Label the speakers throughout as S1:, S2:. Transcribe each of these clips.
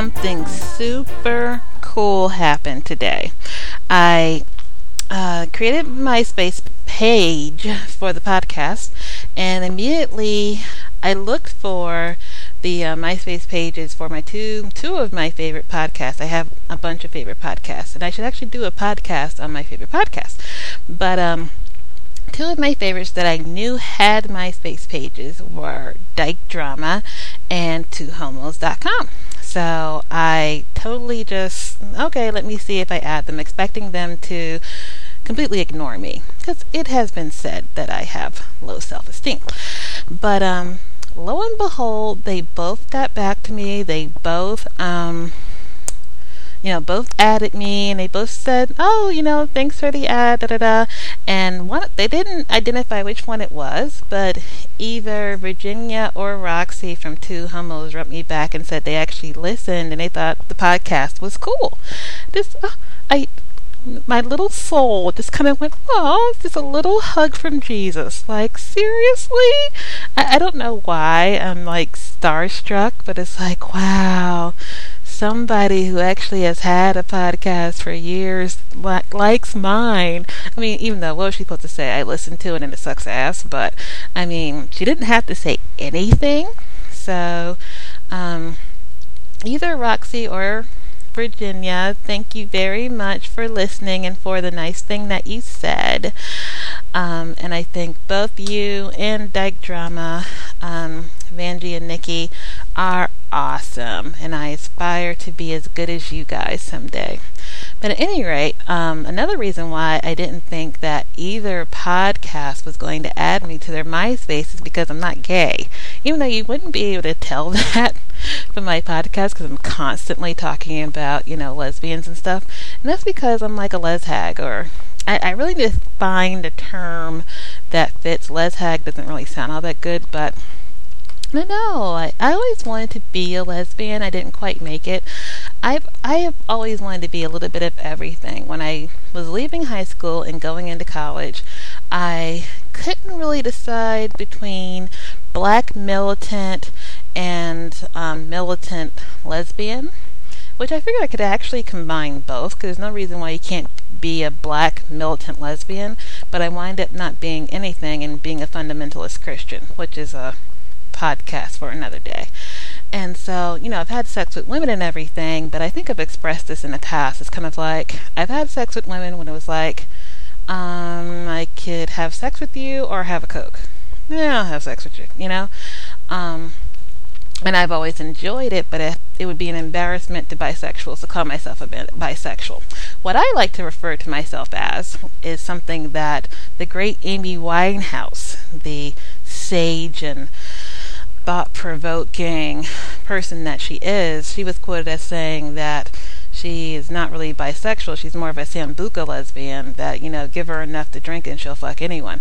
S1: something super cool happened today. I uh, created MySpace page for the podcast, and immediately I looked for the uh, MySpace pages for my two two of my favorite podcasts. I have a bunch of favorite podcasts, and I should actually do a podcast on my favorite podcasts. But um, two of my favorites that I knew had MySpace pages were Dyke Drama and TwoHomos.com. So I totally just okay. Let me see if I add them, expecting them to completely ignore me because it has been said that I have low self-esteem. But um, lo and behold, they both got back to me. They both, um, you know, both added me, and they both said, "Oh, you know, thanks for the add." Da da da. And one, they didn't identify which one it was, but either Virginia or Roxy from Two Homos wrote me back and said they actually listened and they thought the podcast was cool. This, uh, I my little soul just kind of went, oh, it's just a little hug from Jesus. Like, seriously? I, I don't know why I'm like starstruck, but it's like, wow, somebody who actually has had a podcast for years li- likes mine. I mean, even though, what was she supposed to say? I listened to it and it sucks ass, but I mean, she didn't have to say anything. So, um, either Roxy or Virginia. Thank you very much for listening and for the nice thing that you said. Um, and I think both you and Dyke Drama, um, Vanjie and Nikki, are awesome. And I aspire to be as good as you guys someday. But at any rate, um, another reason why I didn't think that either podcast was going to add me to their MySpace is because I'm not gay. Even though you wouldn't be able to tell that from my podcast because I'm constantly talking about, you know, lesbians and stuff. And that's because I'm like a les hag or I, I really need to find a term that fits. Les hag doesn't really sound all that good, but I know. I, I always wanted to be a lesbian. I didn't quite make it. I've I have always wanted to be a little bit of everything. When I was leaving high school and going into college, I couldn't really decide between black militant and um, militant lesbian, which I figured I could actually combine both because there's no reason why you can't be a black militant lesbian, but I wind up not being anything and being a fundamentalist Christian, which is a podcast for another day. And so, you know, I've had sex with women and everything, but I think I've expressed this in the past. It's kind of like I've had sex with women when it was like, um, I could have sex with you or have a Coke. Yeah, I'll have sex with you, you know? Um, and I've always enjoyed it, but it, it would be an embarrassment to bisexuals to call myself a bisexual. What I like to refer to myself as is something that the great Amy Winehouse, the sage and thought provoking person that she is, she was quoted as saying that she is not really bisexual, she's more of a sambuca lesbian, that, you know, give her enough to drink and she'll fuck anyone.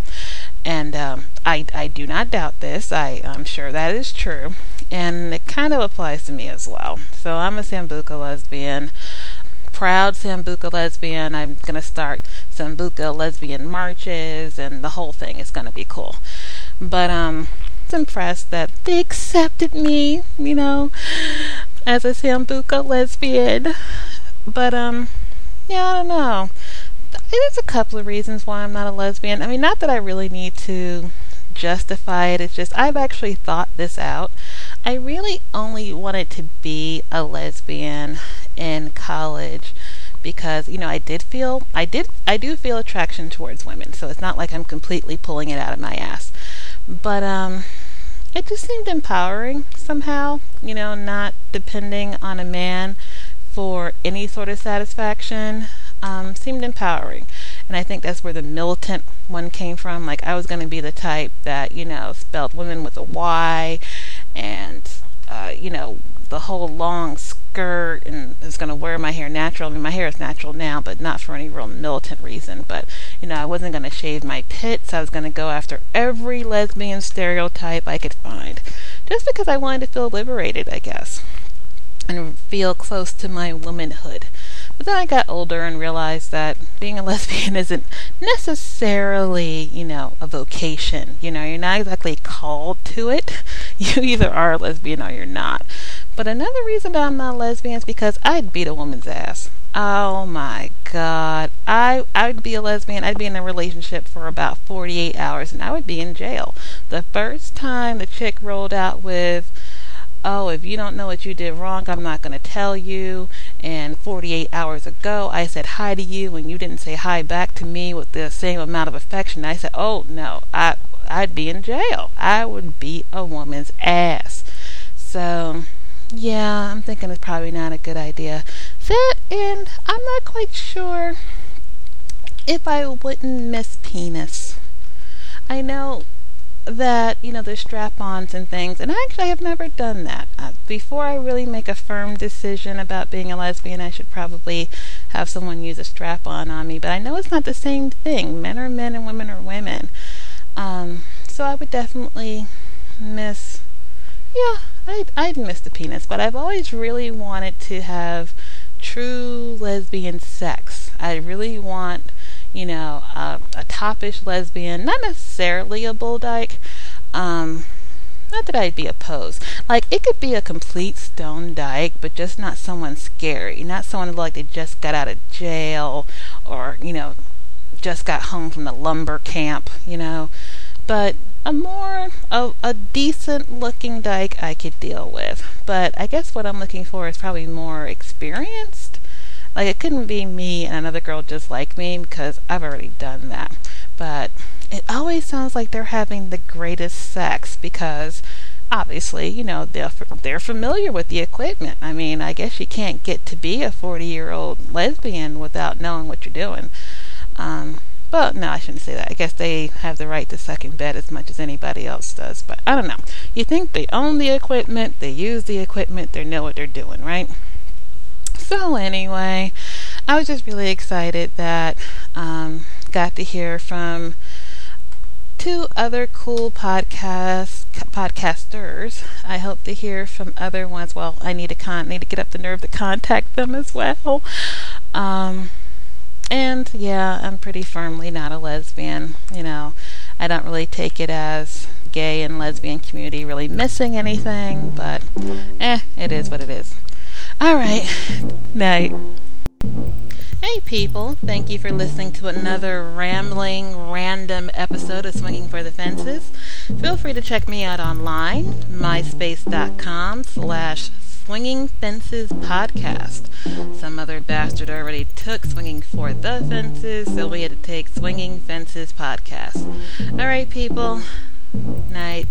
S1: And um, I, I do not doubt this, I, I'm sure that is true, and it kind of applies to me as well. So I'm a sambuca lesbian proud Sambuca lesbian. I'm going to start Sambuca lesbian marches and the whole thing is going to be cool. But um impressed that they accepted me, you know, as a Sambuca lesbian. But, um, yeah, I don't know. There's a couple of reasons why I'm not a lesbian. I mean, not that I really need to justify it, it's just I've actually thought this out. I really only wanted to be a lesbian in college because you know I did feel I did I do feel attraction towards women so it's not like I'm completely pulling it out of my ass but um, it just seemed empowering somehow, you know, not depending on a man for any sort of satisfaction. Um, seemed empowering. And I think that's where the militant one came from. Like, I was going to be the type that, you know, spelled women with a Y and, uh, you know, the whole long skirt and is going to wear my hair natural. I mean, my hair is natural now, but not for any real militant reason. But, you know, I wasn't going to shave my pits. I was going to go after every lesbian stereotype I could find. Just because I wanted to feel liberated, I guess. And feel close to my womanhood. But then I got older and realized that being a lesbian isn't necessarily, you know, a vocation. You know, you're not exactly called to it. You either are a lesbian or you're not. But another reason that I'm not lesbian is because I'd beat a woman's ass. Oh my god. I I'd be a lesbian. I'd be in a relationship for about 48 hours and I would be in jail. The first time the chick rolled out with oh, if you don't know what you did wrong, I'm not going to tell you. And 48 hours ago, I said hi to you, and you didn't say hi back to me with the same amount of affection. I said, oh no, I I'd be in jail. I would beat a woman's ass. So, yeah, I'm thinking it's probably not a good idea. That, and I'm not quite sure if I wouldn't miss penis. I know that you know there's strap-ons and things and I actually have never done that uh, before I really make a firm decision about being a lesbian I should probably have someone use a strap-on on me but I know it's not the same thing men are men and women are women um, so I would definitely miss yeah I'd, I'd miss the penis but I've always really wanted to have true lesbian sex I really want you know, a, a topish lesbian, not necessarily a bull dyke. Um, not that I'd be opposed. Like it could be a complete stone dyke, but just not someone scary, not someone like they just got out of jail or you know just got home from the lumber camp, you know. But a more a, a decent looking dyke I could deal with. But I guess what I'm looking for is probably more experienced like it couldn't be me and another girl just like me because I've already done that. But it always sounds like they're having the greatest sex because obviously, you know, they're they're familiar with the equipment. I mean, I guess you can't get to be a 40-year-old lesbian without knowing what you're doing. Um, but no, I shouldn't say that. I guess they have the right to suck in bed as much as anybody else does. But I don't know. You think they own the equipment, they use the equipment, they know what they're doing, right? So anyway, I was just really excited that um, got to hear from two other cool podcast podcasters. I hope to hear from other ones. Well, I need to con need to get up the nerve to contact them as well. Um, and yeah, I'm pretty firmly not a lesbian. You know, I don't really take it as gay and lesbian community really missing anything, but eh, it is what it is. All right. Night. Hey, people. Thank you for listening to another rambling, random episode of Swinging for the Fences. Feel free to check me out online, myspace.com slash Swinging Fences Podcast. Some other bastard already took Swinging for the Fences, so we had to take Swinging Fences Podcast. All right, people. Night.